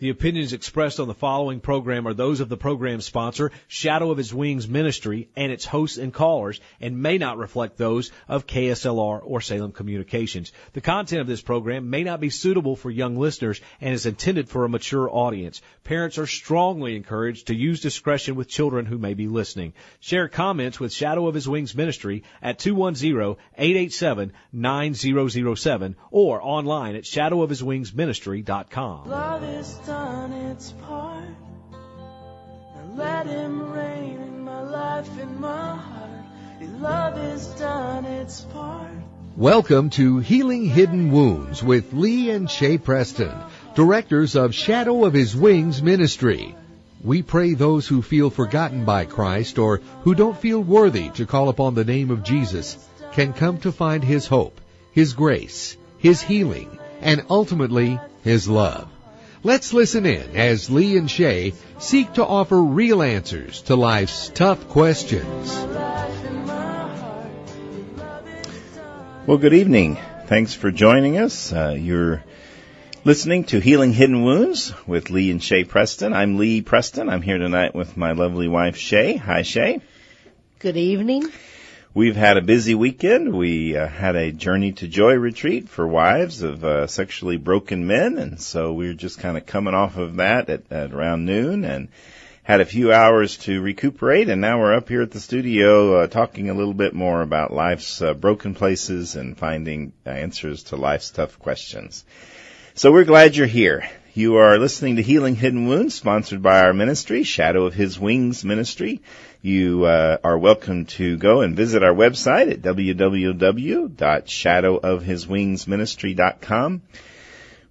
The opinions expressed on the following program are those of the program sponsor, Shadow of His Wings Ministry, and its hosts and callers, and may not reflect those of KSLR or Salem Communications. The content of this program may not be suitable for young listeners and is intended for a mature audience. Parents are strongly encouraged to use discretion with children who may be listening. Share comments with Shadow of His Wings Ministry at 210-887-9007 or online at shadowofhiswingsministry.com. Love done its part. And let him reign in my life, in my heart. Love is done its part. Welcome to Healing Hidden Wounds with Lee and Shay Preston, directors of Shadow of His Wings Ministry. We pray those who feel forgotten by Christ or who don't feel worthy to call upon the name of Jesus can come to find His hope, His grace, His healing, and ultimately His love. Let's listen in as Lee and Shay seek to offer real answers to life's tough questions. Well, good evening. Thanks for joining us. Uh, you're listening to Healing Hidden Wounds with Lee and Shay Preston. I'm Lee Preston. I'm here tonight with my lovely wife, Shay. Hi, Shay. Good evening. We've had a busy weekend. We uh, had a Journey to Joy retreat for wives of uh, sexually broken men, and so we are just kind of coming off of that at, at around noon and had a few hours to recuperate, and now we're up here at the studio uh, talking a little bit more about life's uh, broken places and finding answers to life's tough questions. So we're glad you're here. You are listening to Healing Hidden Wounds, sponsored by our ministry, Shadow of His Wings Ministry. You uh, are welcome to go and visit our website at www.shadowofhiswingsministry.com.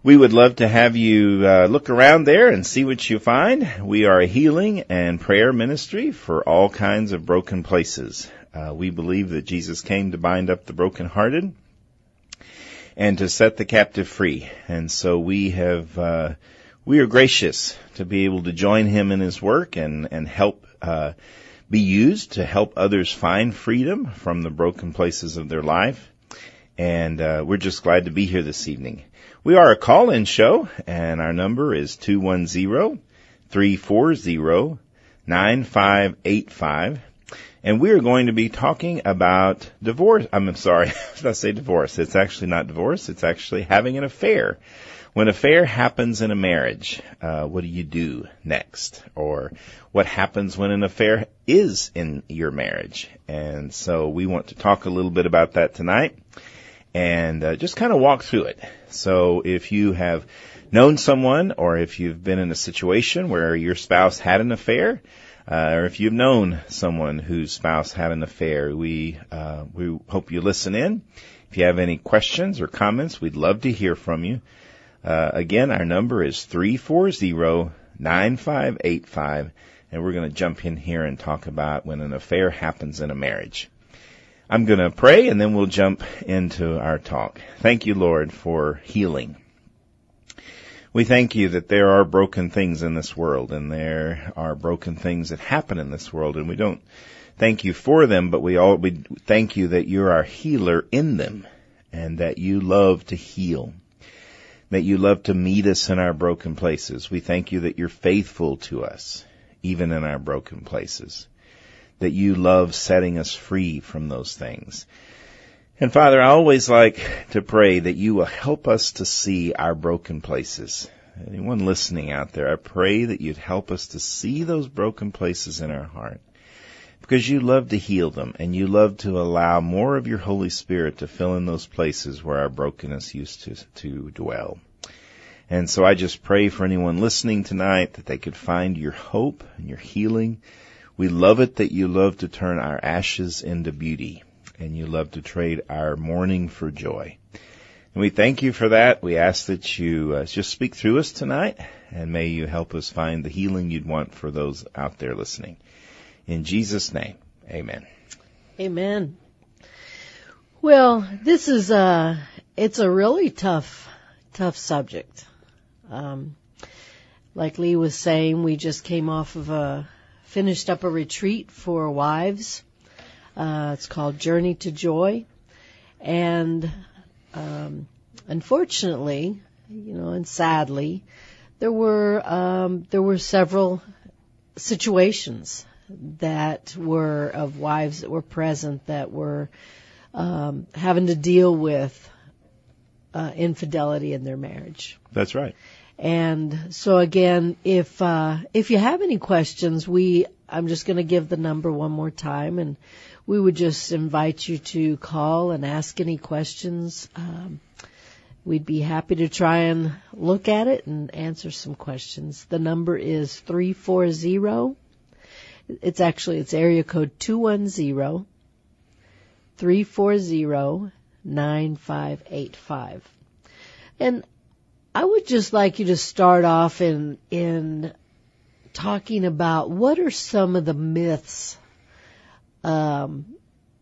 We would love to have you uh, look around there and see what you find. We are a healing and prayer ministry for all kinds of broken places. Uh, we believe that Jesus came to bind up the brokenhearted and to set the captive free. And so we have, uh, we are gracious to be able to join him in his work and, and help, uh, be used to help others find freedom from the broken places of their life. And, uh, we're just glad to be here this evening. We are a call-in show, and our number is 210-340-9585. And we are going to be talking about divorce. I'm sorry, I say divorce. It's actually not divorce. It's actually having an affair. When an affair happens in a marriage, uh, what do you do next? Or what happens when an affair is in your marriage? And so we want to talk a little bit about that tonight and uh, just kind of walk through it. So if you have known someone or if you've been in a situation where your spouse had an affair, uh, or if you've known someone whose spouse had an affair, we uh, we hope you listen in. If you have any questions or comments, we'd love to hear from you. Uh, again, our number is three four zero nine five eight five, and we're going to jump in here and talk about when an affair happens in a marriage. I'm going to pray and then we'll jump into our talk. Thank you, Lord, for healing. We thank you that there are broken things in this world and there are broken things that happen in this world and we don't thank you for them, but we all, we thank you that you're our healer in them and that you love to heal. That you love to meet us in our broken places. We thank you that you're faithful to us, even in our broken places that you love setting us free from those things. And Father, I always like to pray that you will help us to see our broken places. Anyone listening out there, I pray that you'd help us to see those broken places in our heart. Because you love to heal them and you love to allow more of your Holy Spirit to fill in those places where our brokenness used to, to dwell. And so I just pray for anyone listening tonight that they could find your hope and your healing we love it that you love to turn our ashes into beauty and you love to trade our mourning for joy. And we thank you for that. We ask that you uh, just speak through us tonight and may you help us find the healing you'd want for those out there listening. In Jesus' name, amen. Amen. Well, this is a, it's a really tough, tough subject. Um, like Lee was saying, we just came off of a, finished up a retreat for wives. Uh, it's called Journey to Joy. And um, unfortunately, you know, and sadly, there were um, there were several situations that were of wives that were present that were um, having to deal with uh, infidelity in their marriage. That's right. And so again, if uh, if you have any questions, we I'm just going to give the number one more time, and we would just invite you to call and ask any questions. Um, we'd be happy to try and look at it and answer some questions. The number is three four zero. It's actually it's area code two one zero three four zero nine five eight five. And I would just like you to start off in in talking about what are some of the myths um,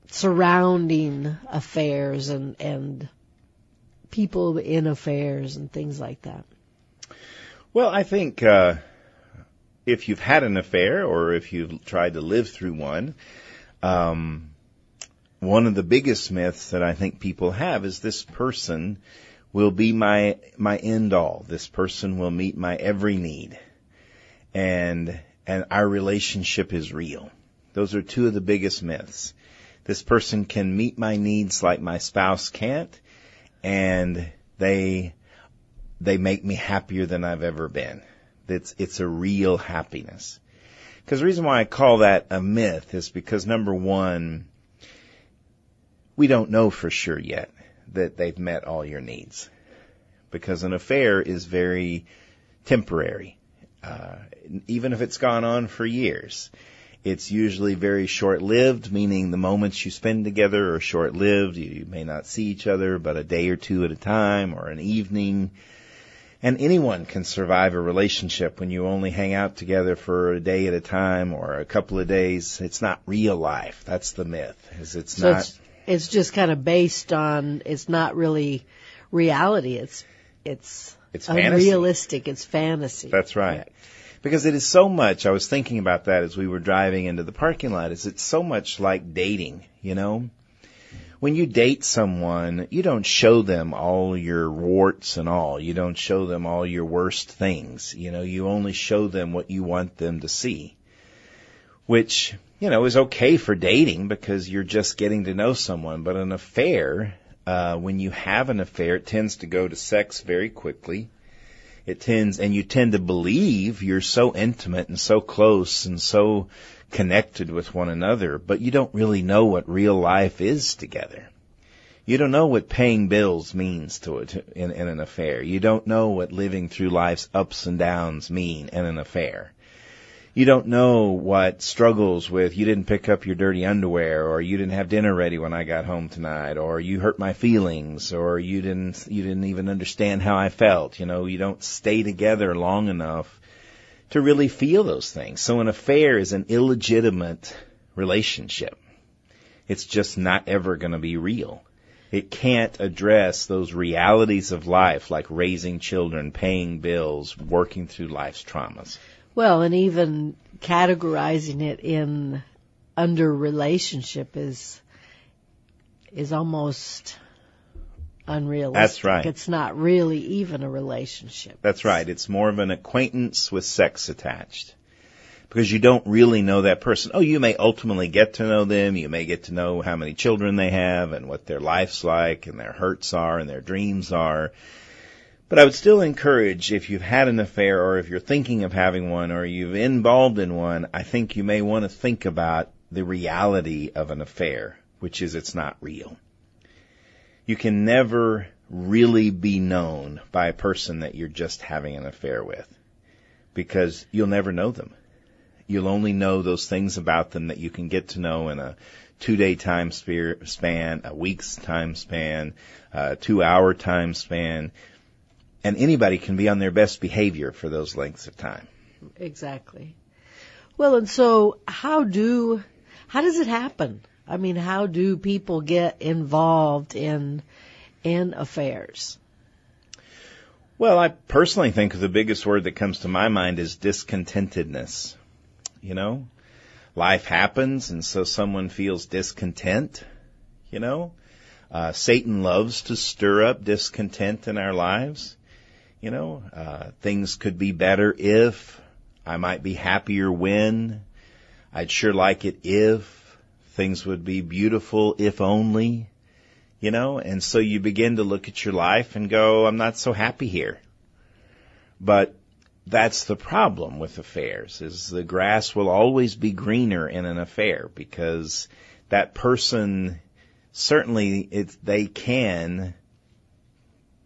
surrounding affairs and and people in affairs and things like that. Well, I think uh, if you've had an affair or if you've tried to live through one, um, one of the biggest myths that I think people have is this person will be my my end all. This person will meet my every need. And and our relationship is real. Those are two of the biggest myths. This person can meet my needs like my spouse can't and they they make me happier than I've ever been. It's it's a real happiness. Because the reason why I call that a myth is because number one, we don't know for sure yet that they've met all your needs. Because an affair is very temporary. Uh, even if it's gone on for years. It's usually very short-lived, meaning the moments you spend together are short-lived. You may not see each other but a day or two at a time or an evening. And anyone can survive a relationship when you only hang out together for a day at a time or a couple of days. It's not real life. That's the myth. Is it's So not it's it's just kind of based on it's not really reality. It's it's It's fantasy. unrealistic. It's fantasy. That's right. Because it is so much, I was thinking about that as we were driving into the parking lot, is it's so much like dating, you know? When you date someone, you don't show them all your warts and all. You don't show them all your worst things. You know, you only show them what you want them to see. Which, you know, is okay for dating because you're just getting to know someone. But an affair, uh, when you have an affair, it tends to go to sex very quickly it tends and you tend to believe you're so intimate and so close and so connected with one another, but you don't really know what real life is together. You don't know what paying bills means to it in, in an affair. You don't know what living through life's ups and downs mean in an affair. You don't know what struggles with you didn't pick up your dirty underwear or you didn't have dinner ready when I got home tonight or you hurt my feelings or you didn't you didn't even understand how I felt. You know, you don't stay together long enough to really feel those things. So an affair is an illegitimate relationship. It's just not ever going to be real. It can't address those realities of life like raising children, paying bills, working through life's traumas. Well, and even categorizing it in under relationship is is almost unrealistic. That's right. It's not really even a relationship. That's right. It's more of an acquaintance with sex attached. Because you don't really know that person. Oh, you may ultimately get to know them. You may get to know how many children they have and what their life's like and their hurts are and their dreams are. But I would still encourage if you've had an affair or if you're thinking of having one or you've involved in one, I think you may want to think about the reality of an affair, which is it's not real. You can never really be known by a person that you're just having an affair with because you'll never know them. You'll only know those things about them that you can get to know in a two day time span, a week's time span, uh, a two hour time span, and anybody can be on their best behavior for those lengths of time. Exactly. Well, and so how do how does it happen? I mean, how do people get involved in in affairs? Well, I personally think the biggest word that comes to my mind is discontentedness. You know, life happens and so someone feels discontent, you know. Uh, Satan loves to stir up discontent in our lives. You know, uh, things could be better if I might be happier when I'd sure like it if things would be beautiful if only, you know, and so you begin to look at your life and go, I'm not so happy here. But that's the problem with affairs is the grass will always be greener in an affair because that person certainly it, they can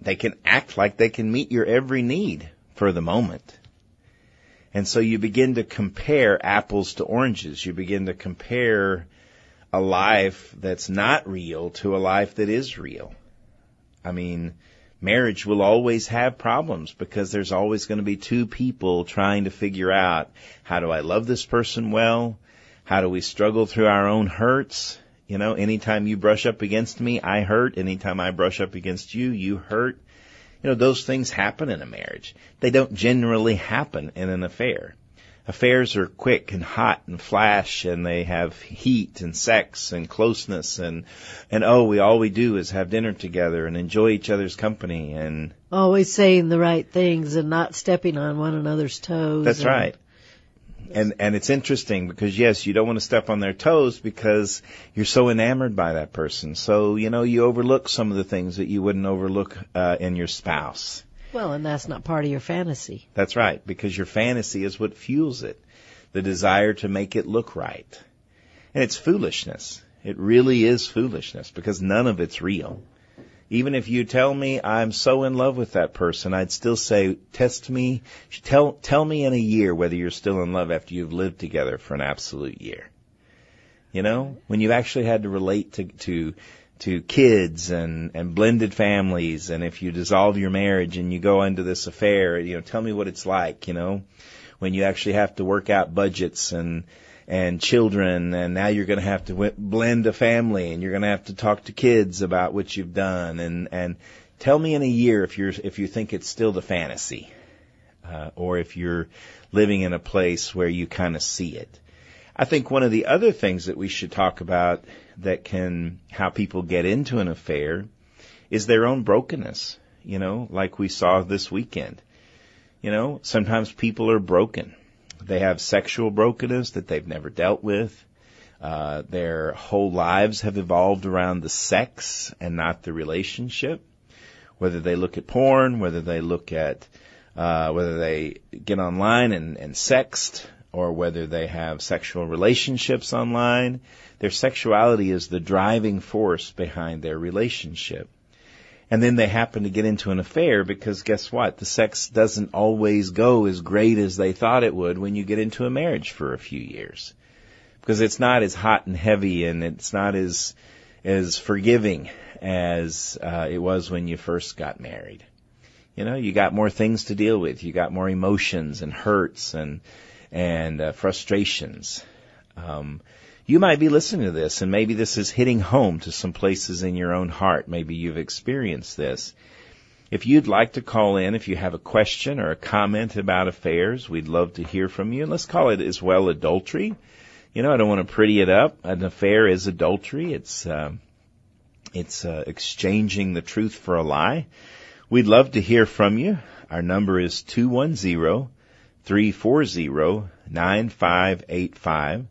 they can act like they can meet your every need for the moment. And so you begin to compare apples to oranges. You begin to compare a life that's not real to a life that is real. I mean, marriage will always have problems because there's always going to be two people trying to figure out how do I love this person well? How do we struggle through our own hurts? You know, anytime you brush up against me, I hurt. Anytime I brush up against you, you hurt. You know, those things happen in a marriage. They don't generally happen in an affair. Affairs are quick and hot and flash and they have heat and sex and closeness and, and oh, we, all we do is have dinner together and enjoy each other's company and. Always saying the right things and not stepping on one another's toes. That's and, right. And, and it's interesting because yes, you don't want to step on their toes because you're so enamored by that person. So, you know, you overlook some of the things that you wouldn't overlook, uh, in your spouse. Well, and that's not part of your fantasy. That's right, because your fantasy is what fuels it. The desire to make it look right. And it's foolishness. It really is foolishness because none of it's real. Even if you tell me I'm so in love with that person, I'd still say, test me, tell, tell me in a year whether you're still in love after you've lived together for an absolute year. You know, when you've actually had to relate to, to, to kids and, and blended families, and if you dissolve your marriage and you go into this affair, you know, tell me what it's like, you know, when you actually have to work out budgets and, and children, and now you're going to have to w- blend a family, and you're going to have to talk to kids about what you've done, and and tell me in a year if you're if you think it's still the fantasy, uh, or if you're living in a place where you kind of see it. I think one of the other things that we should talk about that can how people get into an affair is their own brokenness. You know, like we saw this weekend. You know, sometimes people are broken they have sexual brokenness that they've never dealt with. Uh, their whole lives have evolved around the sex and not the relationship. Whether they look at porn, whether they look at, uh, whether they get online and, and sext, or whether they have sexual relationships online, their sexuality is the driving force behind their relationship and then they happen to get into an affair because guess what? The sex doesn't always go as great as they thought it would when you get into a marriage for a few years. Because it's not as hot and heavy and it's not as, as forgiving as uh, it was when you first got married. You know, you got more things to deal with. You got more emotions and hurts and, and uh, frustrations. Um, you might be listening to this and maybe this is hitting home to some places in your own heart. Maybe you've experienced this. If you'd like to call in, if you have a question or a comment about affairs, we'd love to hear from you. And let's call it as well adultery. You know, I don't want to pretty it up. An affair is adultery. It's, uh, it's uh, exchanging the truth for a lie. We'd love to hear from you. Our number is 210 340 9585.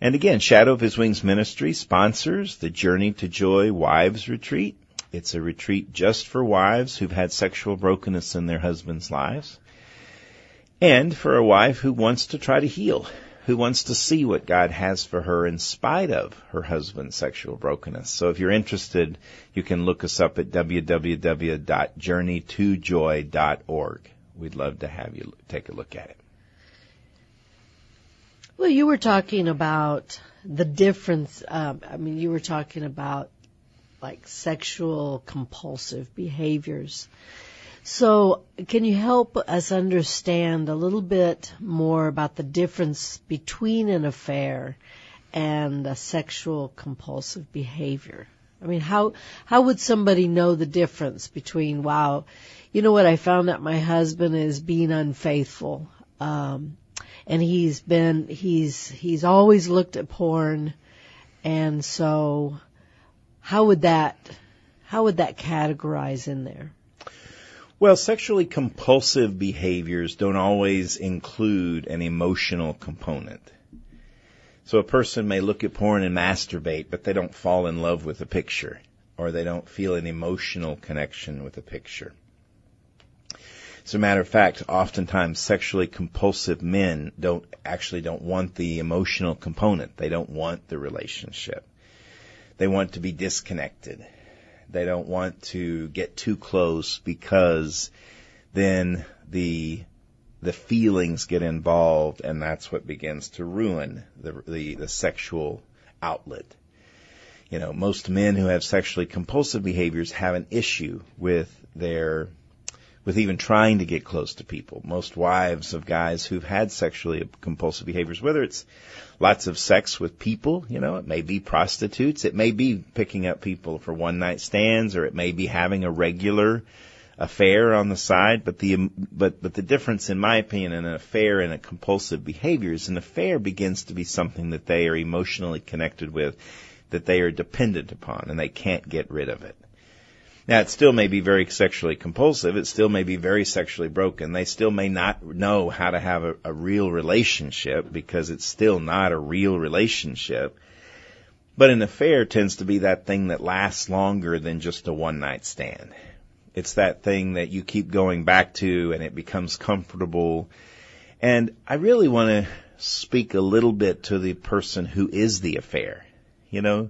And again, Shadow of His Wings Ministry sponsors the Journey to Joy Wives Retreat. It's a retreat just for wives who've had sexual brokenness in their husbands' lives. And for a wife who wants to try to heal, who wants to see what God has for her in spite of her husband's sexual brokenness. So if you're interested, you can look us up at www.journeytojoy.org. We'd love to have you take a look at it. Well, you were talking about the difference. Um, I mean, you were talking about like sexual compulsive behaviors. So, can you help us understand a little bit more about the difference between an affair and a sexual compulsive behavior? I mean, how how would somebody know the difference between wow, you know what I found that my husband is being unfaithful. Um, and he's been he's he's always looked at porn and so how would that how would that categorize in there Well, sexually compulsive behaviors don't always include an emotional component. So a person may look at porn and masturbate, but they don't fall in love with a picture, or they don't feel an emotional connection with a picture. As a matter of fact, oftentimes sexually compulsive men don't actually don't want the emotional component. They don't want the relationship. They want to be disconnected. They don't want to get too close because then the the feelings get involved and that's what begins to ruin the the, the sexual outlet. You know, most men who have sexually compulsive behaviors have an issue with their with even trying to get close to people. Most wives of guys who've had sexually compulsive behaviors, whether it's lots of sex with people, you know, it may be prostitutes, it may be picking up people for one night stands, or it may be having a regular affair on the side, but the but but the difference, in my opinion, in an affair and a compulsive behavior is an affair begins to be something that they are emotionally connected with, that they are dependent upon, and they can't get rid of it. Now, it still may be very sexually compulsive. It still may be very sexually broken. They still may not know how to have a, a real relationship because it's still not a real relationship. But an affair tends to be that thing that lasts longer than just a one night stand. It's that thing that you keep going back to and it becomes comfortable. And I really want to speak a little bit to the person who is the affair. You know,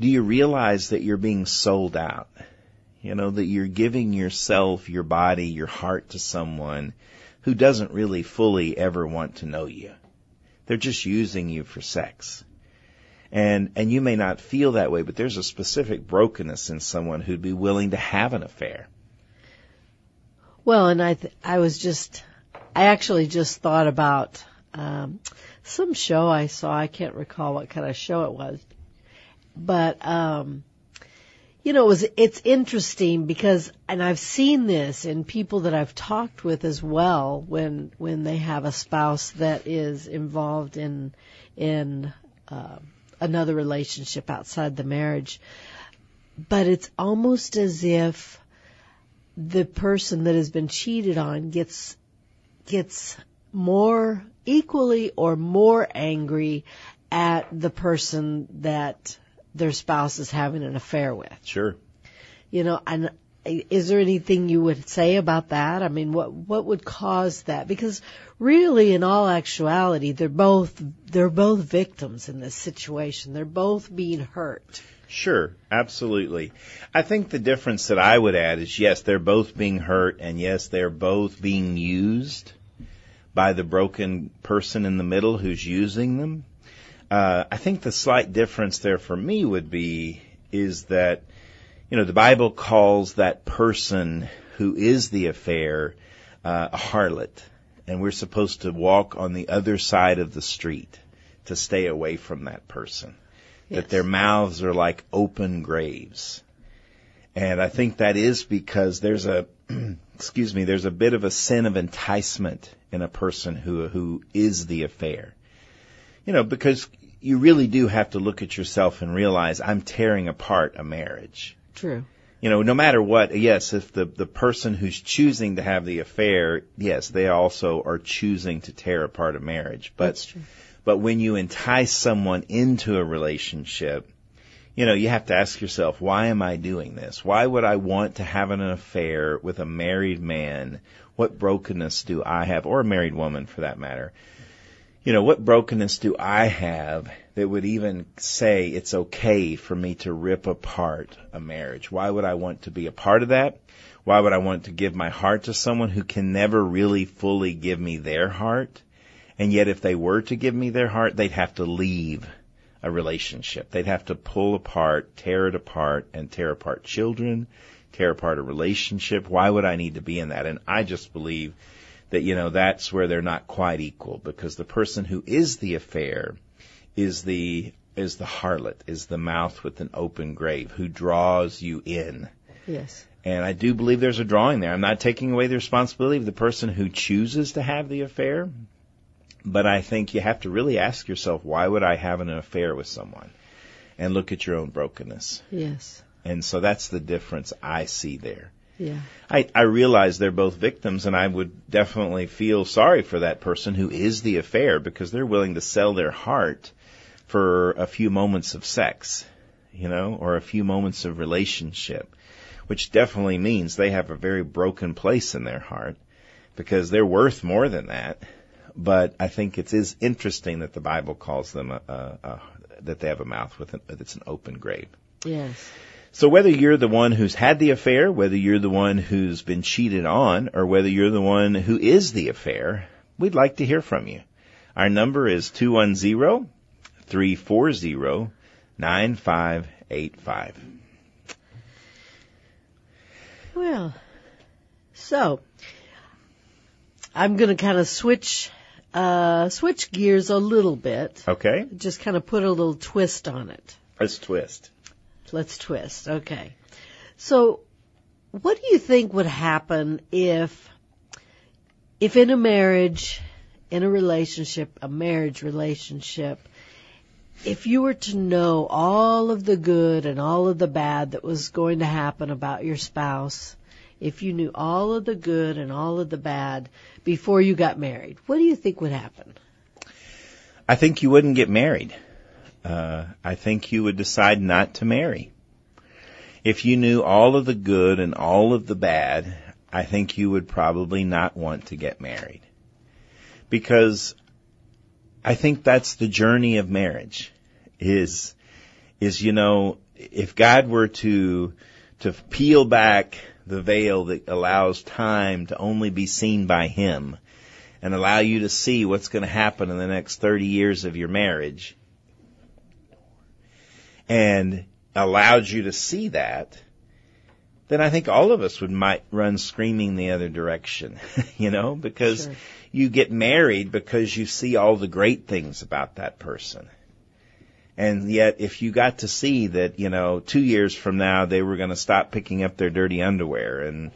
do you realize that you're being sold out? You know, that you're giving yourself, your body, your heart to someone who doesn't really fully ever want to know you. They're just using you for sex. And, and you may not feel that way, but there's a specific brokenness in someone who'd be willing to have an affair. Well, and I, th- I was just, I actually just thought about, um, some show I saw. I can't recall what kind of show it was, but um, you know, it was it's interesting because, and I've seen this in people that I've talked with as well when when they have a spouse that is involved in in uh, another relationship outside the marriage, but it's almost as if the person that has been cheated on gets gets more equally or more angry at the person that their spouse is having an affair with. Sure. You know, and is there anything you would say about that? I mean, what what would cause that? Because really, in all actuality, they're both they're both victims in this situation. They're both being hurt. Sure, absolutely. I think the difference that I would add is yes, they're both being hurt, and yes, they're both being used by the broken person in the middle who's using them. Uh, I think the slight difference there for me would be is that, you know, the Bible calls that person who is the affair uh, a harlot, and we're supposed to walk on the other side of the street to stay away from that person. Yes. That their mouths are like open graves. And I think that is because there's a, excuse me, there's a bit of a sin of enticement in a person who, who is the affair you know, because you really do have to look at yourself and realize I'm tearing apart a marriage. True. You know, no matter what, yes, if the, the person who's choosing to have the affair, yes, they also are choosing to tear apart a marriage. But. But when you entice someone into a relationship, you know, you have to ask yourself, why am I doing this? Why would I want to have an affair with a married man? What brokenness do I have, or a married woman for that matter? You know, what brokenness do I have that would even say it's okay for me to rip apart a marriage? Why would I want to be a part of that? Why would I want to give my heart to someone who can never really fully give me their heart? And yet if they were to give me their heart, they'd have to leave a relationship. They'd have to pull apart, tear it apart, and tear apart children, tear apart a relationship. Why would I need to be in that? And I just believe that, you know, that's where they're not quite equal because the person who is the affair is the, is the harlot, is the mouth with an open grave who draws you in. Yes. And I do believe there's a drawing there. I'm not taking away the responsibility of the person who chooses to have the affair, but I think you have to really ask yourself, why would I have an affair with someone? And look at your own brokenness. Yes. And so that's the difference I see there. Yeah. I, I realize they're both victims, and I would definitely feel sorry for that person who is the affair because they're willing to sell their heart for a few moments of sex, you know, or a few moments of relationship, which definitely means they have a very broken place in their heart because they're worth more than that. But I think it is interesting that the Bible calls them a, a, a that they have a mouth with an, that's an open grave. Yes. So whether you're the one who's had the affair, whether you're the one who's been cheated on, or whether you're the one who is the affair, we'd like to hear from you. Our number is 210-340-9585. Well, so I'm going to kind of switch uh, switch gears a little bit. Okay? Just kind of put a little twist on it. Let's twist. Let's twist. Okay. So, what do you think would happen if, if in a marriage, in a relationship, a marriage relationship, if you were to know all of the good and all of the bad that was going to happen about your spouse, if you knew all of the good and all of the bad before you got married, what do you think would happen? I think you wouldn't get married. Uh, I think you would decide not to marry. If you knew all of the good and all of the bad, I think you would probably not want to get married. Because I think that's the journey of marriage is, is, you know, if God were to, to peel back the veil that allows time to only be seen by Him and allow you to see what's going to happen in the next 30 years of your marriage and allowed you to see that, then I think all of us would might run screaming the other direction, you know, because Sure. you get married because you see all the great things about that person. And yet, if you got to see that, you know, two years from now they were going to stop picking up their dirty underwear, and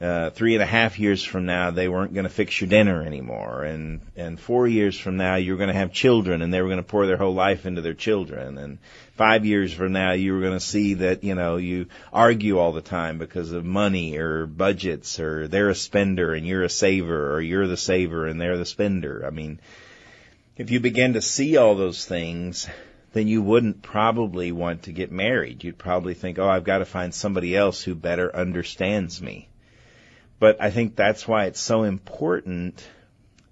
uh, three and a half years from now they weren't going to fix your dinner anymore, and and four years from now you were going to have children, and they were going to pour their whole life into their children, and five years from now you were going to see that, you know, you argue all the time because of money or budgets, or they're a spender and you're a saver, or you're the saver and they're the spender. I mean, if you begin to see all those things, then you wouldn't probably want to get married. You'd probably think, oh, I've got to find somebody else who better understands me. But I think that's why it's so important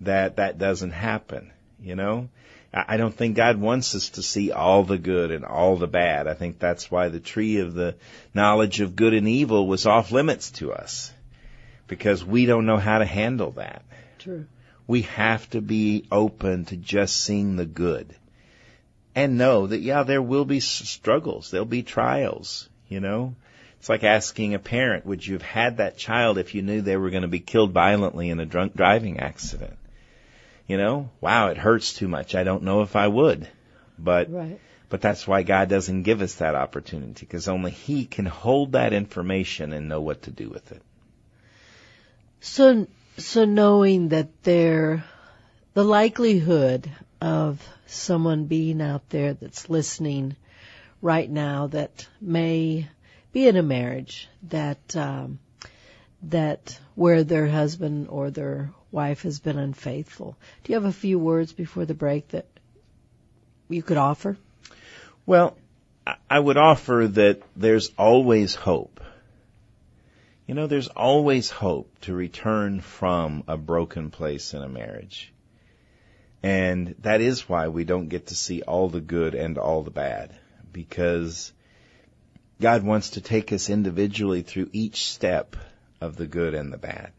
that that doesn't happen, you know? I don't think God wants us to see all the good and all the bad. I think that's why the tree of the knowledge of good and evil was off limits to us. Because we don't know how to handle that. True. We have to be open to just seeing the good and know that, yeah, there will be struggles. There'll be trials, you know? It's like asking a parent, would you have had that child if you knew they were going to be killed violently in a drunk driving accident? You know, wow, it hurts too much. I don't know if I would. But, Right. but that's why God doesn't give us that opportunity because only He can hold that information and know what to do with it. So, so knowing that there, the likelihood of someone being out there that's listening right now that may be in a marriage that, um, that where their husband or their wife has been unfaithful. Do you have a few words before the break that you could offer? Well, I- I would offer that there's always hope. You know, there's always hope to return from a broken place in a marriage. And that is why we don't get to see all the good and all the bad. Because God wants to take us individually through each step of the good and the bad.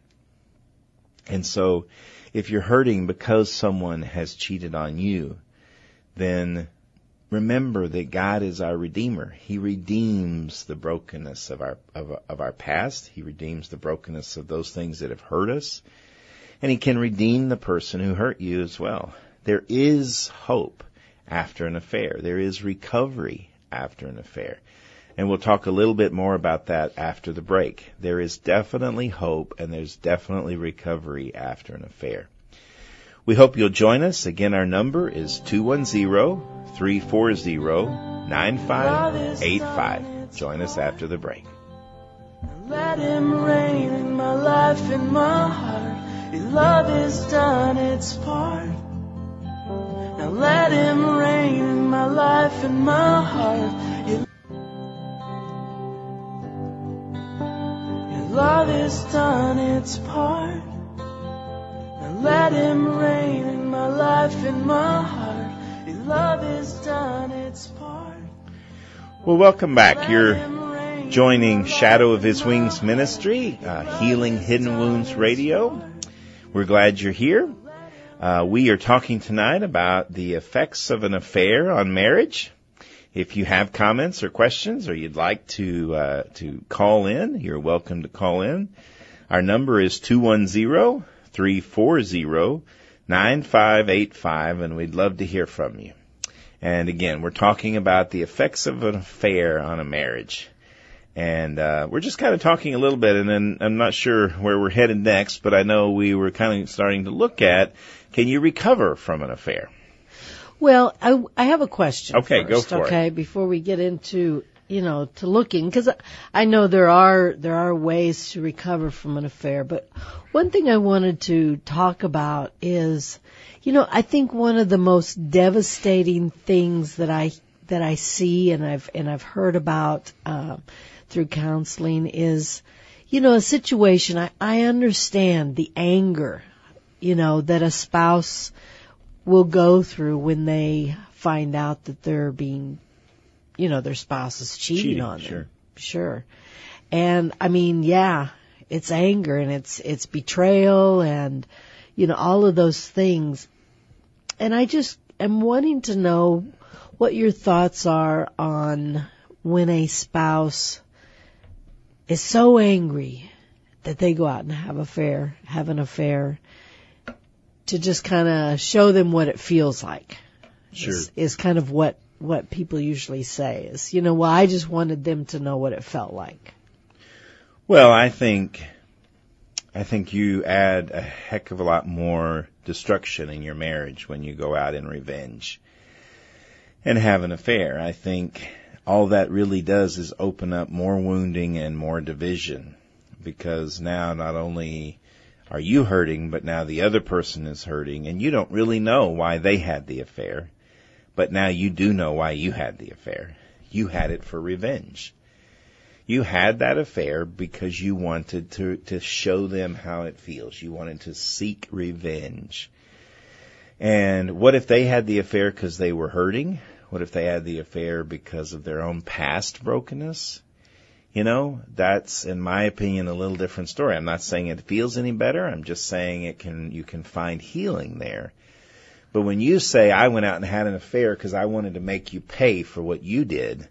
And so, if you're hurting because someone has cheated on you, then remember that God is our redeemer. He redeems the brokenness of our of, of our past. He redeems the brokenness of those things that have hurt us, and he can redeem the person who hurt you as well. There is hope after an affair. There is recovery after an affair. And we'll talk a little bit more about that after the break. There is definitely hope and there's definitely recovery after an affair. We hope you'll join us. Again, our number is 210-340-9585. Join us after the break. Let him reign in my life, my heart. Your love has done its part. Now let him reign in my life, my heart. Love has done its part. Now let him reign in my life, in my heart. Your love has done its part. Well, welcome back. You're joining Shadow of His Wings Ministry, uh, Healing Hidden Wounds Radio. We're glad you're here. Uh, we are talking tonight about the effects of an affair on marriage. If you have comments or questions, or you'd like to uh, to call in, you're welcome to call in. Our number is 210-340-9585, and we'd love to hear from you. And again, we're talking about the effects of an affair on a marriage. And uh, we're just kind of talking a little bit, and then I'm not sure where we're headed next, but I know we were kind of starting to look at can you recover from an affair? Well, I, I have a question. Okay, go first, for it. Okay, before we get into you know to looking because I know there are there are ways to recover from an affair, but one thing I wanted to talk about is, you know, I think one of the most devastating things that I that I see and I've and I've heard about uh, through counseling is, you know, a situation. I I understand the anger, you know, that a spouse will go through when they find out that they're being, you know, their spouse is cheating, Cheating, on them. sure. Sure. And I mean, yeah, it's anger and it's, it's betrayal and, you know, all of those things. And I just am wanting to know what your thoughts are on when a spouse is so angry that they go out and have a affair, have an affair to just kind of show them what it feels like. Sure. Is, is kind of what what people usually say is, you know, well, I just wanted them to know what it felt like. Well, I think I think you add a heck of a lot more destruction in your marriage when you go out in revenge and have an affair. I think all that really does is open up more wounding and more division because now not only are you hurting, but now the other person is hurting and you don't really know why they had the affair. But now you do know why you had the affair. You had it for revenge. You had that affair because you wanted to, to show them how it feels. You wanted to seek revenge. And what if they had the affair because they were hurting? What if they had the affair because of their own past brokenness? You know, that's, in my opinion, a little different story. I'm not saying it feels any better. I'm just saying it can, you can find healing there. But when you say, I went out and had an affair because I wanted to make you pay for what you did,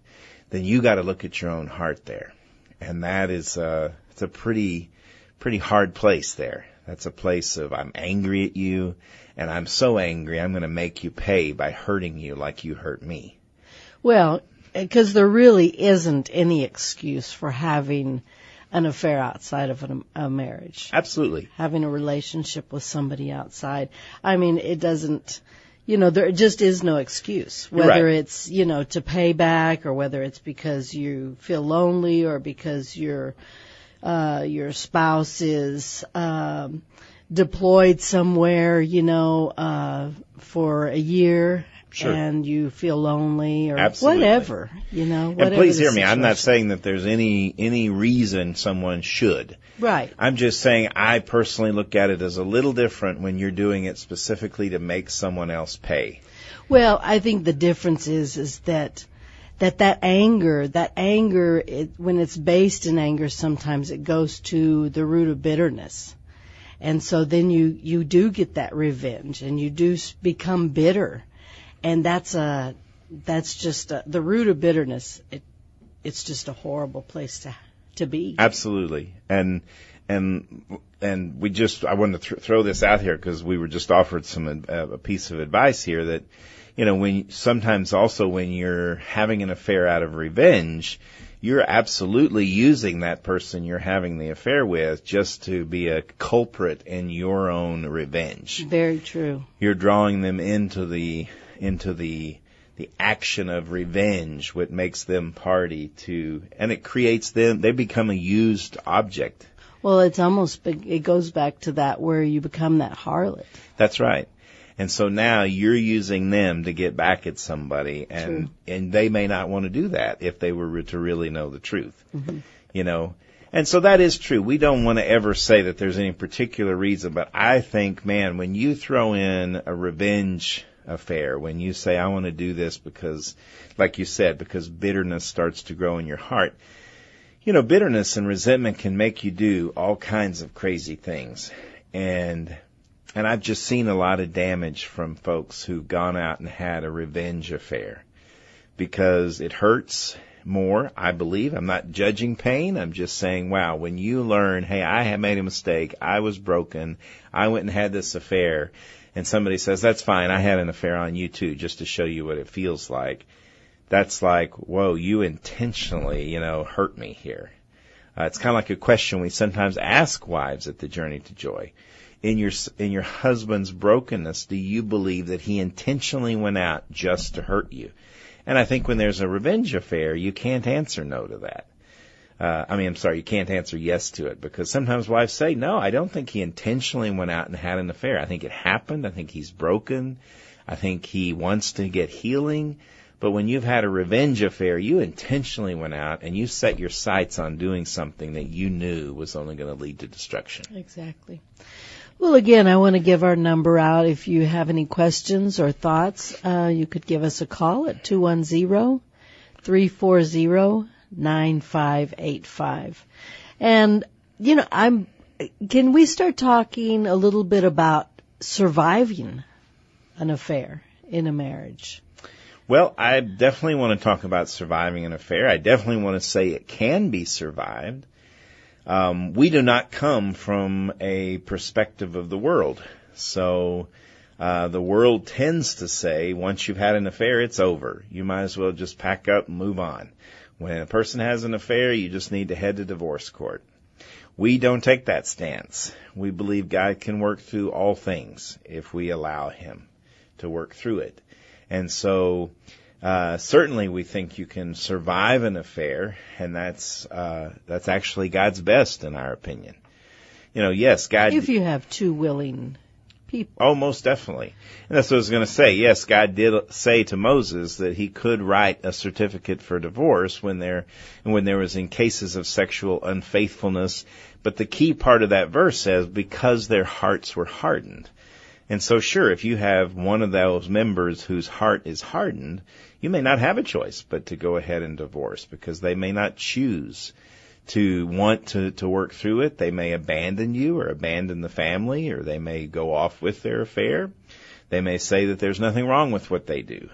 then you got to look at your own heart there. And that is, uh, it's a pretty, pretty hard place there. That's a place of I'm angry at you and I'm so angry I'm going to make you pay by hurting you like you hurt me. Well, because there really isn't any excuse for having an affair outside of an, a marriage. Absolutely. Having a relationship with somebody outside. I mean, it doesn't, you know, there just is no excuse. Whether right. it's, you know, to pay back or whether it's because you feel lonely or because your, uh, your spouse is, um, deployed somewhere, you know, uh, for a year. Sure. And you feel lonely or Absolutely. whatever, you know. And whatever please the hear me. I'm not saying that there's any, any reason someone should. Right. I'm just saying I personally look at it as a little different when you're doing it specifically to make someone else pay. Well, I think the difference is is that that that anger, that anger, it, when it's based in anger, sometimes it goes to the root of bitterness, and so then you you do get that revenge, and you do become bitter, and that's a that's just a, the root of bitterness. It it's just a horrible place to to be. Absolutely. And and and we just I wanted to th- throw this out here because we were just offered some uh, a piece of advice here that you know when sometimes also when you're having an affair out of revenge you're absolutely using that person you're having the affair with just to be a culprit in your own revenge Very true. you're drawing them into the into the the action of revenge, what makes them party to, and it creates them, they become a used object. Well, it's almost, it goes back to that where you become that harlot. That's right. And so now you're using them to get back at somebody and, True. and they may not want to do that if they were to really know the truth. Mm-hmm. You know, and so that is true. We don't want to ever say that there's any particular reason, but I think, man, when you throw in a revenge affair, when you say, I want to do this because, like you said, because bitterness starts to grow in your heart, you know, bitterness and resentment can make you do all kinds of crazy things. And, and I've just seen a lot of damage from folks who've gone out and had a revenge affair because it hurts more, I believe. I'm not judging pain. I'm just saying, wow, when you learn, hey, I have made a mistake. I was broken. I went and had this affair. And somebody says, that's fine. I had an affair on you too, just to show you what it feels like. That's like, whoa, you intentionally, you know, hurt me here. Uh, it's kind of like a question we sometimes ask wives at the Journey to Joy. In your in your husband's brokenness, do you believe that he intentionally went out just to hurt you? And I think when there's a revenge affair, you can't answer no to that. Uh, I mean, I'm sorry, you can't answer yes to it because sometimes wives say, no, I don't think he intentionally went out and had an affair. I think it happened. I think he's broken. I think he wants to get healing. But when you've had a revenge affair, you intentionally went out and you set your sights on doing something that you knew was only going to lead to destruction. Exactly. Well, again, I want to give our number out. If you have any questions or thoughts, uh, you could give us a call at 210-340-9585. And, you know, I'm, can we start talking a little bit about surviving an affair in a marriage? Well, I definitely want to talk about surviving an affair. I definitely want to say it can be survived. Um, we do not come from a perspective of the world. So, uh, the world tends to say once you've had an affair, it's over. You might as well just pack up and move on. When a person has an affair, you just need to head to divorce court. We don't take that stance. We believe God can work through all things if we allow Him to work through it. And so, uh, certainly we think you can survive an affair, and that's, uh, that's actually God's best in our opinion. You know, yes, God. If you have two willing people. Oh, most definitely. And that's what I was going to say. Yes, God did say to Moses that he could write a certificate for divorce when there, when there was in cases of sexual unfaithfulness. But the key part of that verse says, because their hearts were hardened. And so sure, if you have one of those members whose heart is hardened, you may not have a choice but to go ahead and divorce because they may not choose to want to, to work through it. They may abandon you or abandon the family or they may go off with their affair. They may say that there's nothing wrong with what they do.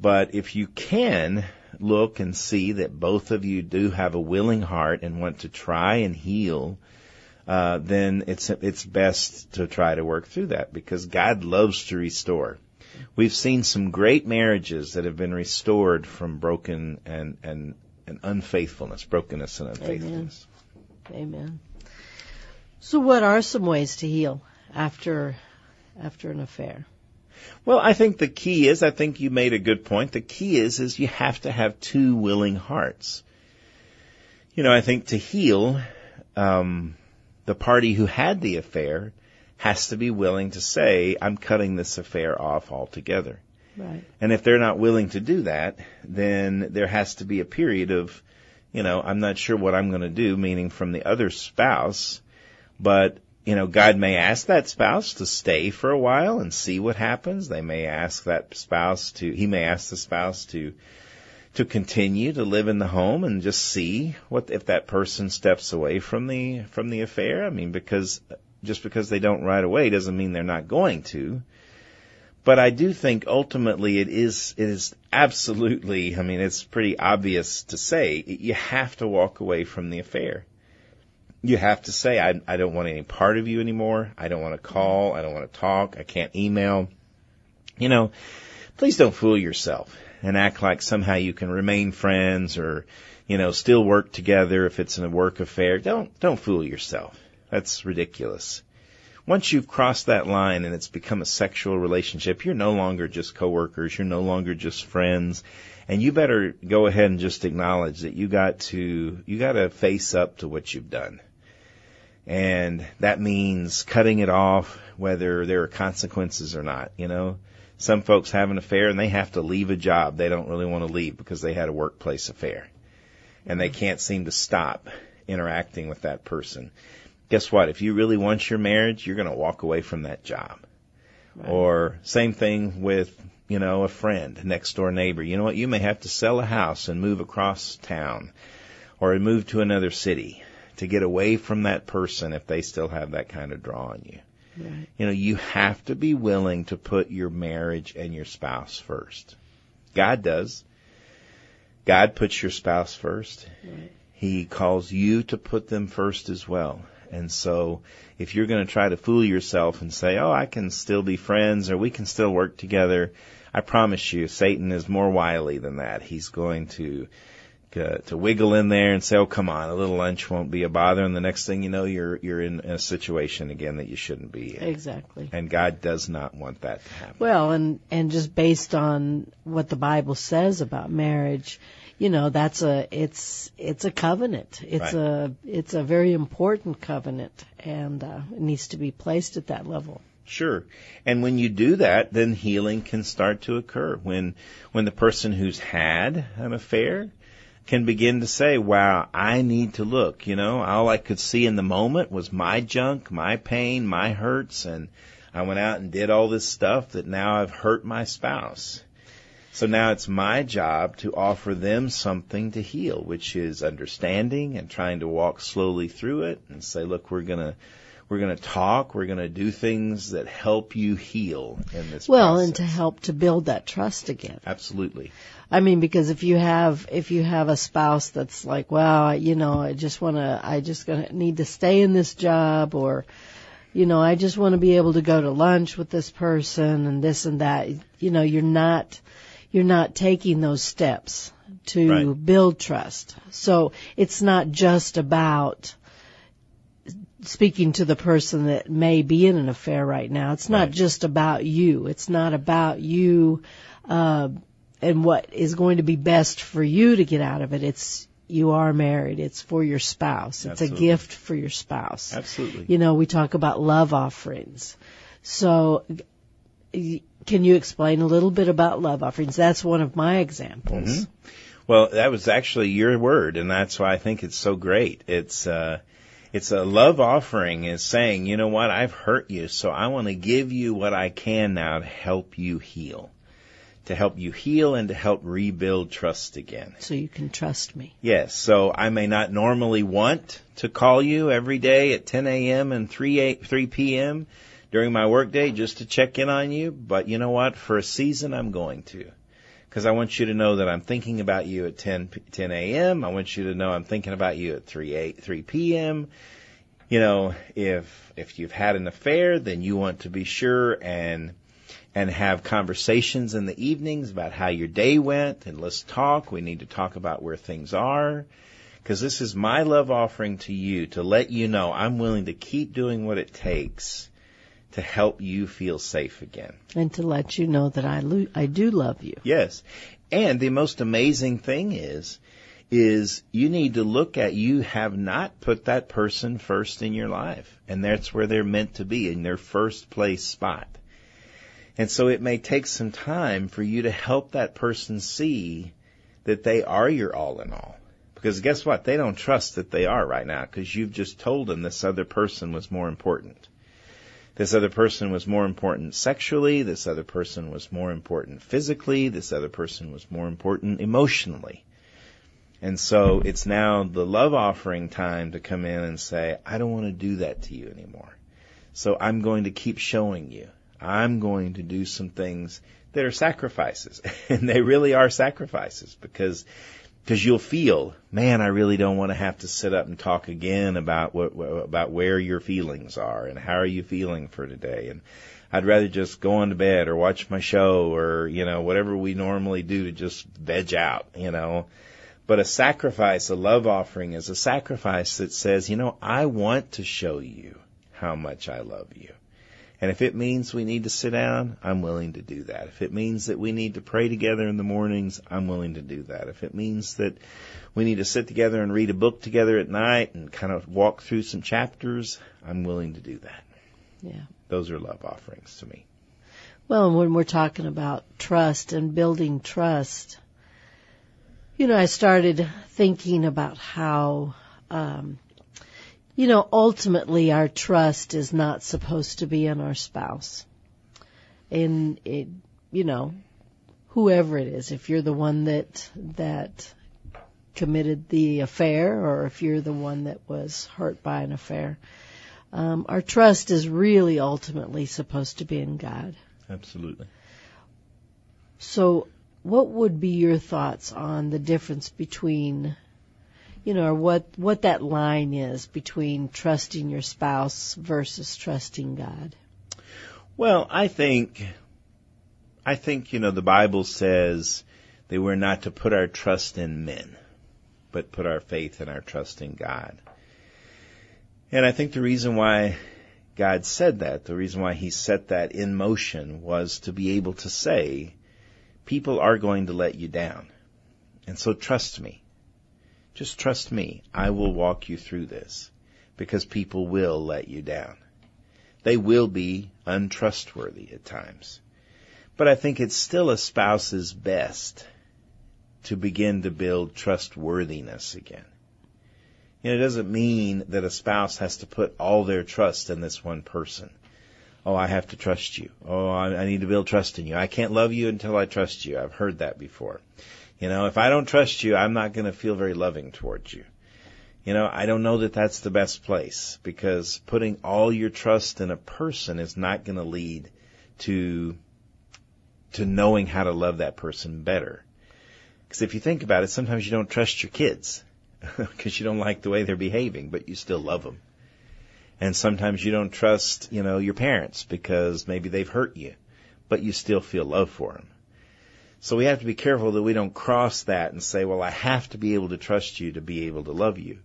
But if you can look and see that both of you do have a willing heart and want to try and heal, uh, then it's it's best to try to work through that because God loves to restore. We've seen some great marriages that have been restored from broken and and, and unfaithfulness, brokenness and unfaithfulness. Amen. Amen. So, what are some ways to heal after after an affair? Well, I think the key is, I think you made a good point. The key is, is you have to have two willing hearts. You know, I think to heal, um, the party who had the affair has to be willing to say, I'm cutting this affair off altogether. Right. And if they're not willing to do that, then there has to be a period of, you know, I'm not sure what I'm going to do, meaning from the other spouse, but, you know, God may ask that spouse to stay for a while and see what happens. They may ask that spouse to, he may ask the spouse to, to continue to live in the home and just see what if that person steps away from the from the affair. I mean, because just because they don't right away doesn't mean they're not going to. But I do think ultimately it is it is absolutely. I mean, it's pretty obvious to say you have to walk away from the affair. You have to say, I, I don't want any part of you anymore. I don't want to call. I don't want to talk. I can't email. You know, please don't fool yourself and act like somehow you can remain friends or, you know, still work together if it's in a work affair. Don't, don't fool yourself. That's ridiculous. Once you've crossed that line and it's become a sexual relationship, you're no longer just coworkers, you're no longer just friends, and you better go ahead and just acknowledge that you got to you got to face up to what you've done. And that means cutting it off whether there are consequences or not, you know. Some folks have an affair and they have to leave a job they don't really want to leave because they had a workplace affair. And they mm-hmm. can't seem to stop interacting with that person guess what? If you really want your marriage, you're going to walk away from that job. Right. Or same thing with, you know, a friend, next door neighbor. You know what? You may have to sell a house and move across town or move to another city to get away from that person if they still have that kind of draw on you. Right. You know, you have to be willing to put your marriage and your spouse first. God does. God puts your spouse first. Right. He calls you to put them first as well. And so if you're going to try to fool yourself and say, oh, I can still be friends or we can still work together, I promise you, Satan is more wily than that. He's going to uh, to wiggle in there and say, "Oh, come on, a little lunch won't be a bother," and the next thing you know, you're you're in a situation again that you shouldn't be in. Exactly. And God does not want that to happen. Well, and and just based on what the Bible says about marriage, you know that's a it's it's a covenant it's right. a it's a very important covenant and uh, it needs to be placed at that level Sure. And when you do that, then healing can start to occur. When, when the person who's had an affair can begin to say, wow, I need to look, you know, all I could see in the moment was my junk, my pain, my hurts, and I went out and did all this stuff that now I've hurt my spouse. So now it's my job to offer them something to heal, which is understanding and trying to walk slowly through it and say, look, we're gonna, we're going to talk. We're going to do things that help you heal in this. Well, process. and to help to build that trust again. Absolutely. I mean, because if you have if you have a spouse that's like, well, you know, I just want to, I just gonna need to stay in this job, or, you know, I just want to be able to go to lunch with this person and this and that. You know, you're not you're not taking those steps to right. build trust. So it's not just about speaking to the person that may be in an affair right now. It's not right. just about you. It's not about you uh, and what is going to be best for you to get out of it. It's you are married. It's for your spouse. It's Absolutely. a gift for your spouse. Absolutely. You know, we talk about love offerings. So can you explain a little bit about love offerings? That's one of my examples. Mm-hmm. Well, that was actually your word, and that's why I think it's so great. It's uh, it's a love offering is saying, you know what, I've hurt you, so I want to give you what I can now to help you heal. To help you heal and to help rebuild trust again. So you can trust me. Yes. So I may not normally want to call you every day at 10 a.m. and 3, a, 3 p.m during my workday just to check in on you, but you know what? For a season, I'm going to. Because I want you to know that I'm thinking about you at 10, 10 a.m. I want you to know I'm thinking about you at 3, 8, 3 p.m. You know, if, if you've had an affair, then you want to be sure and, and have conversations in the evenings about how your day went and let's talk. We need to talk about where things are because this is my love offering to you to let you know I'm willing to keep doing what it takes to help you feel safe again. And to let you know that I, lo- I do love you. Yes. And the most amazing thing is, is you need to look at you have not put that person first in your life. And that's where they're meant to be, in their first place spot. And so it may take some time for you to help that person see that they are your all in all. Because guess what? They don't trust that they are right now because you've just told them this other person was more important. This other person was more important sexually. This other person was more important physically. This other person was more important emotionally. And so it's now the love offering time to come in and say, I don't want to do that to you anymore. So I'm going to keep showing you. I'm going to do some things that are sacrifices. and they really are sacrifices because because you'll feel, man, I really don't want to have to sit up and talk again about what about where your feelings are and how are you feeling for today and I'd rather just go on to bed or watch my show or you know whatever we normally do to just veg out, you know. But a sacrifice, a love offering is a sacrifice that says, you know, I want to show you how much I love you. And if it means we need to sit down, I'm willing to do that. If it means that we need to pray together in the mornings, I'm willing to do that. If it means that we need to sit together and read a book together at night and kind of walk through some chapters, I'm willing to do that. Yeah. Those are love offerings to me. Well, and when we're talking about trust and building trust, you know, I started thinking about how, um, you know, ultimately our trust is not supposed to be in our spouse. And it, you know, whoever it is, if you're the one that, that committed the affair or if you're the one that was hurt by an affair, um, our trust is really ultimately supposed to be in God. Absolutely. So, what would be your thoughts on the difference between, you know, or what what that line is between trusting your spouse versus trusting God? Well, I think, I think, you know, the Bible says that we're not to put our trust in men, but put our faith and our trust in God. And I think the reason why God said that, the reason why He set that in motion was to be able to say, people are going to let you down. And so trust me. Just trust me. I will walk you through this because people will let you down. They will be untrustworthy at times. But I think it's still a spouse's best to begin to build trustworthiness again. You know, it doesn't mean that a spouse has to put all their trust in this one person. Oh, I have to trust you. Oh, I, need to build trust in you. I can't love you until I trust you. I've heard that before. You know, if I don't trust you, I'm not going to feel very loving towards you. You know, I don't know that that's the best place because putting all your trust in a person is not going to lead to to knowing how to love that person better. Because if you think about it, sometimes you don't trust your kids because you don't like the way they're behaving, but you still love them. And sometimes you don't trust, you know, your parents because maybe they've hurt you, but you still feel love for them. So we have to be careful that we don't cross that and say, well, I have to be able to trust you to be able to love you.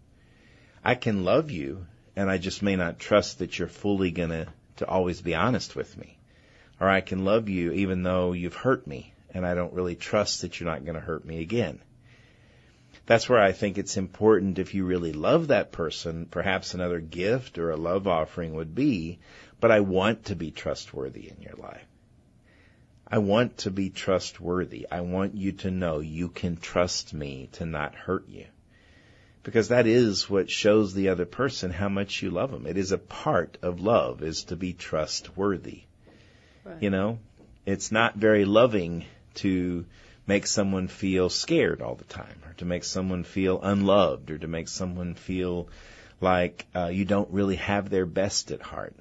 I can love you, and I just may not trust that you're fully gonna to always be honest with me. Or I can love you even though you've hurt me, and I don't really trust that you're not gonna hurt me again. That's where I think it's important if you really love that person, perhaps another gift or a love offering would be, but I want to be trustworthy in your life. I want to be trustworthy. I want you to know you can trust me to not hurt you. Because that is what shows the other person how much you love them. It is a part of love is to be trustworthy. Right. You know, it's not very loving to make someone feel scared all the time or to make someone feel unloved or to make someone feel like uh, you don't really have their best at heart.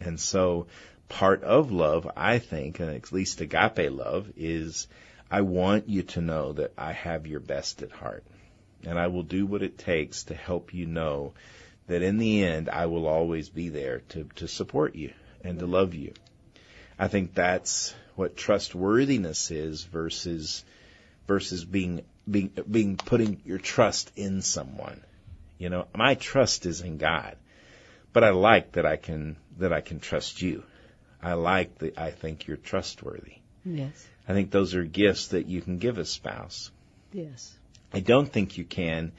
And so part of love, I think, and at least agape love, is I want you to know that I have your best at heart. And I will do what it takes to help you know that in the end I will always be there to, to support you and to love you. I think that's what trustworthiness is versus versus being being being putting your trust in someone. You know, my trust is in God. But I like that I can that I can trust you. I like that I think you're trustworthy. Yes. I think those are gifts that you can give a spouse. Yes. I don't think you can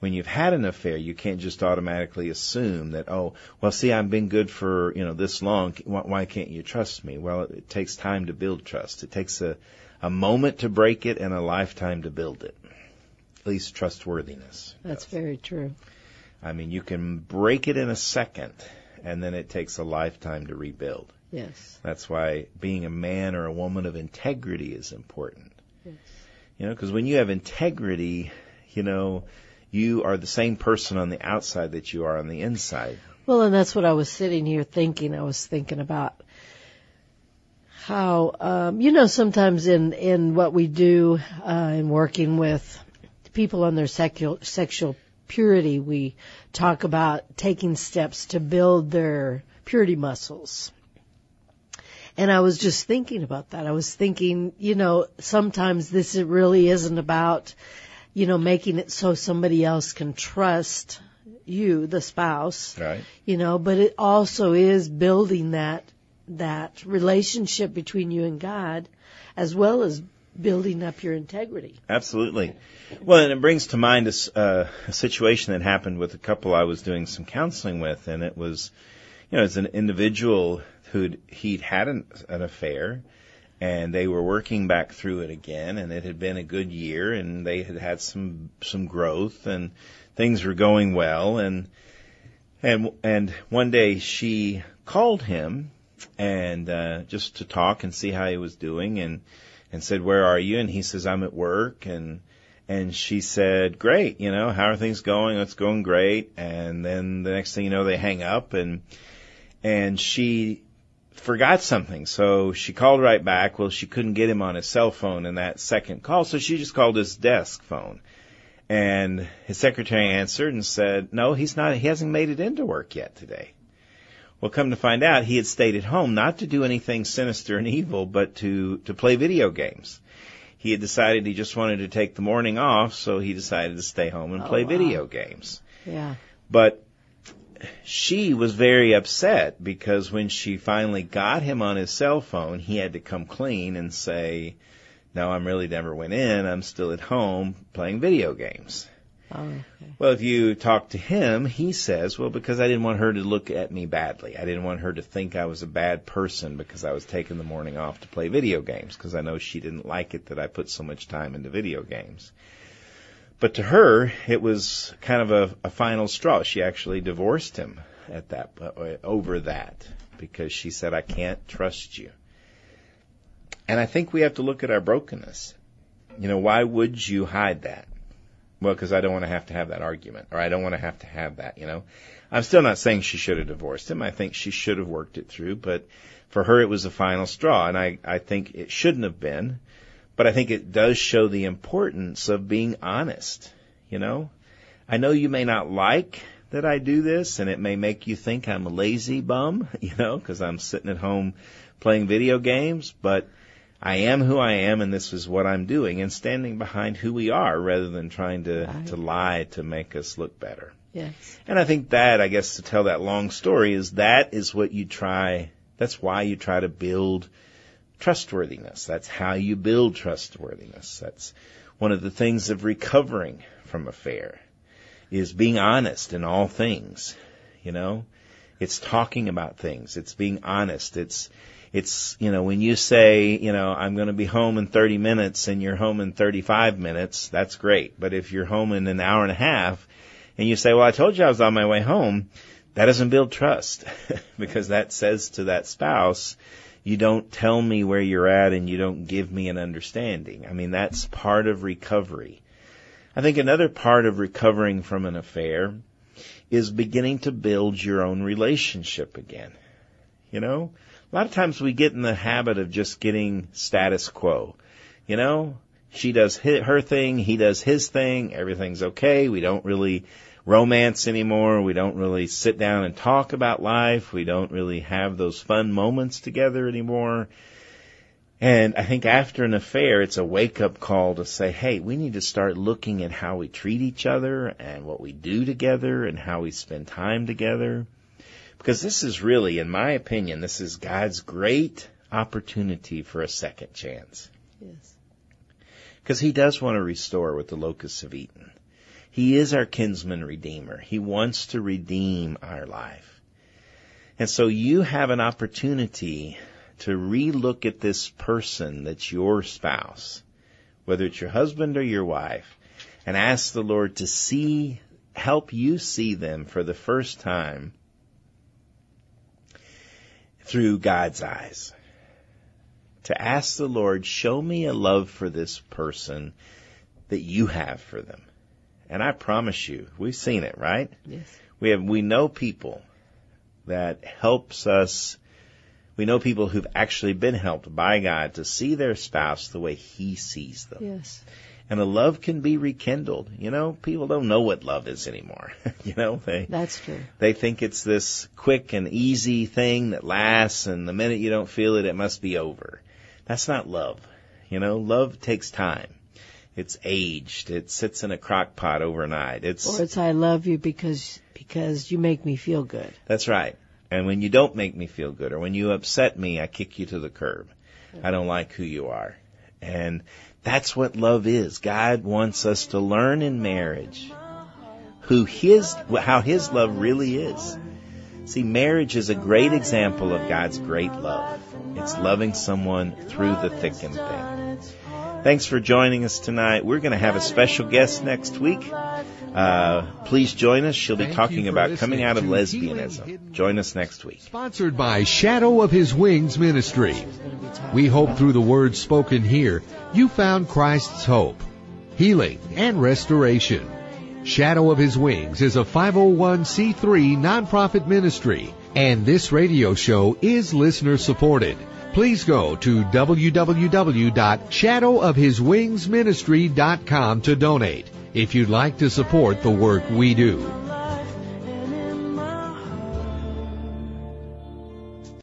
when you've had an affair, you can't just automatically assume that, oh, well, see, I've been good for, you know, this long. Why can't you trust me? Well, it takes time to build trust. It takes a, a moment to break it and a lifetime to build it. At least trustworthiness. That's does. very true. I mean, you can break it in a second and then it takes a lifetime to rebuild. Yes. That's why being a man or a woman of integrity is important. Yes. You know, because when you have integrity, you know, you are the same person on the outside that you are on the inside. Well, and that's what I was sitting here thinking. I was thinking about how, um, you know, sometimes in, in what we do, uh, in working with people on their sexual, sexual purity, we talk about taking steps to build their purity muscles. And I was just thinking about that. I was thinking, you know, sometimes this really isn't about, you know, making it so somebody else can trust you, the spouse, Right. you know, but it also is building that that relationship between you and God, as well as building up your integrity. Absolutely. Well, and it brings to mind a, uh, a situation that happened with a couple I was doing some counseling with, and it was, you know, it's an individual who'd he'd had an, an affair, and they were working back through it again, and it had been a good year, and they had had some some growth, and things were going well, and and and one day she called him, and uh, just to talk and see how he was doing, and and said, "Where are you?" And he says, "I'm at work." And and she said, "Great, you know, how are things going?" It's going great. And then the next thing you know, they hang up, and and she forgot something, so she called right back. Well, she couldn't get him on his cell phone in that second call, so she just called his desk phone. And his secretary answered and said, "No, he's not. He hasn't made it into work yet today." Well, come to find out, he had stayed at home not to do anything sinister and evil, but to to play video games. He had decided he just wanted to take the morning off, so he decided to stay home and Oh, play wow. video games. Yeah. But she was very upset because when she finally got him on his cell phone, he had to come clean and say, "No, I'm really never went in. I'm still at home playing video games." Oh, okay. Well, if you talk to him, he says, well, because I didn't want her to look at me badly. I didn't want her to think I was a bad person because I was taking the morning off to play video games because I know she didn't like it that I put so much time into video games. But to her, it was kind of a, a final straw. She actually divorced him at that, uh, over that because she said, I can't trust you. And I think we have to look at our brokenness. You know, why would you hide that? Well, because I don't want to have to have that argument, or I don't want to have to have that, you know. I'm still not saying she should have divorced him. I think she should have worked it through, but for her it was the final straw, and I, I think it shouldn't have been. But I think it does show the importance of being honest, you know. I know you may not like that I do this, and it may make you think I'm a lazy bum, you know, because I'm sitting at home playing video games, but I am who I am, and this is what I'm doing, and standing behind who we are rather than trying to, Right. to lie to make us look better. Yes. And I think that, I guess, to tell that long story is that is what you try, that's why you try to build trustworthiness. That's how you build trustworthiness. That's one of the things of recovering from affair is being honest in all things. You know, it's talking about things. It's being honest. It's, it's, you know, when you say, you know, I'm going to be home in 30 minutes and you're home in 35 minutes, that's great. But if you're home in an hour and a half and you say, well, I told you I was on my way home, that doesn't build trust because that says to that spouse, you don't tell me where you're at and you don't give me an understanding. I mean, that's part of recovery. I think another part of recovering from an affair is beginning to build your own relationship again. You know, a lot of times we get in the habit of just getting status quo. You know, she does her thing, he does his thing, everything's okay. We don't really romance anymore. We don't really sit down and talk about life. We don't really have those fun moments together anymore. And I think after an affair, it's a wake up call to say, hey, we need to start looking at how we treat each other and what we do together and how we spend time together. Because this is really, in my opinion, this is God's great opportunity for a second chance. Yes. Because He does want to restore what the locusts have eaten. He is our kinsman redeemer. He wants to redeem our life. And so you have an opportunity to relook at this person that's your spouse, whether it's your husband or your wife, and ask the Lord to see, help you see them for the first time through God's eyes. To ask the Lord, show me a love for this person that you have for them. And I promise you, we've seen it, right? Yes. We have, we know people that helps us, we know people who've actually been helped by God to see their spouse the way He sees them. Yes. And a love can be rekindled. You know, people don't know what love is anymore. you know, they, That's true. they think it's this quick and easy thing that lasts and the minute you don't feel it, it must be over. That's not love. You know, love takes time. It's aged. It sits in a crock pot overnight. It's Or it's I love you because because you make me feel good. That's right. And when you don't make me feel good or when you upset me, I kick you to the curb. I don't like who you are. And that's what love is. God wants us to learn in marriage who his how his love really is. See, marriage is a great example of God's great love. It's loving someone through the thick and thin. Thanks for joining us tonight. We're going to have a special guest next week. Uh, please join us. She'll be Thank talking about coming out of lesbianism. Join us next week. Sponsored by Shadow of His Wings Ministry. We hope through the words spoken here, you found Christ's hope, healing, and restoration. Shadow of His Wings is a 501c3 nonprofit ministry, and this radio show is listener supported. Please go to www.shadowofhiswingsministry.com to donate if you'd like to support the work we do.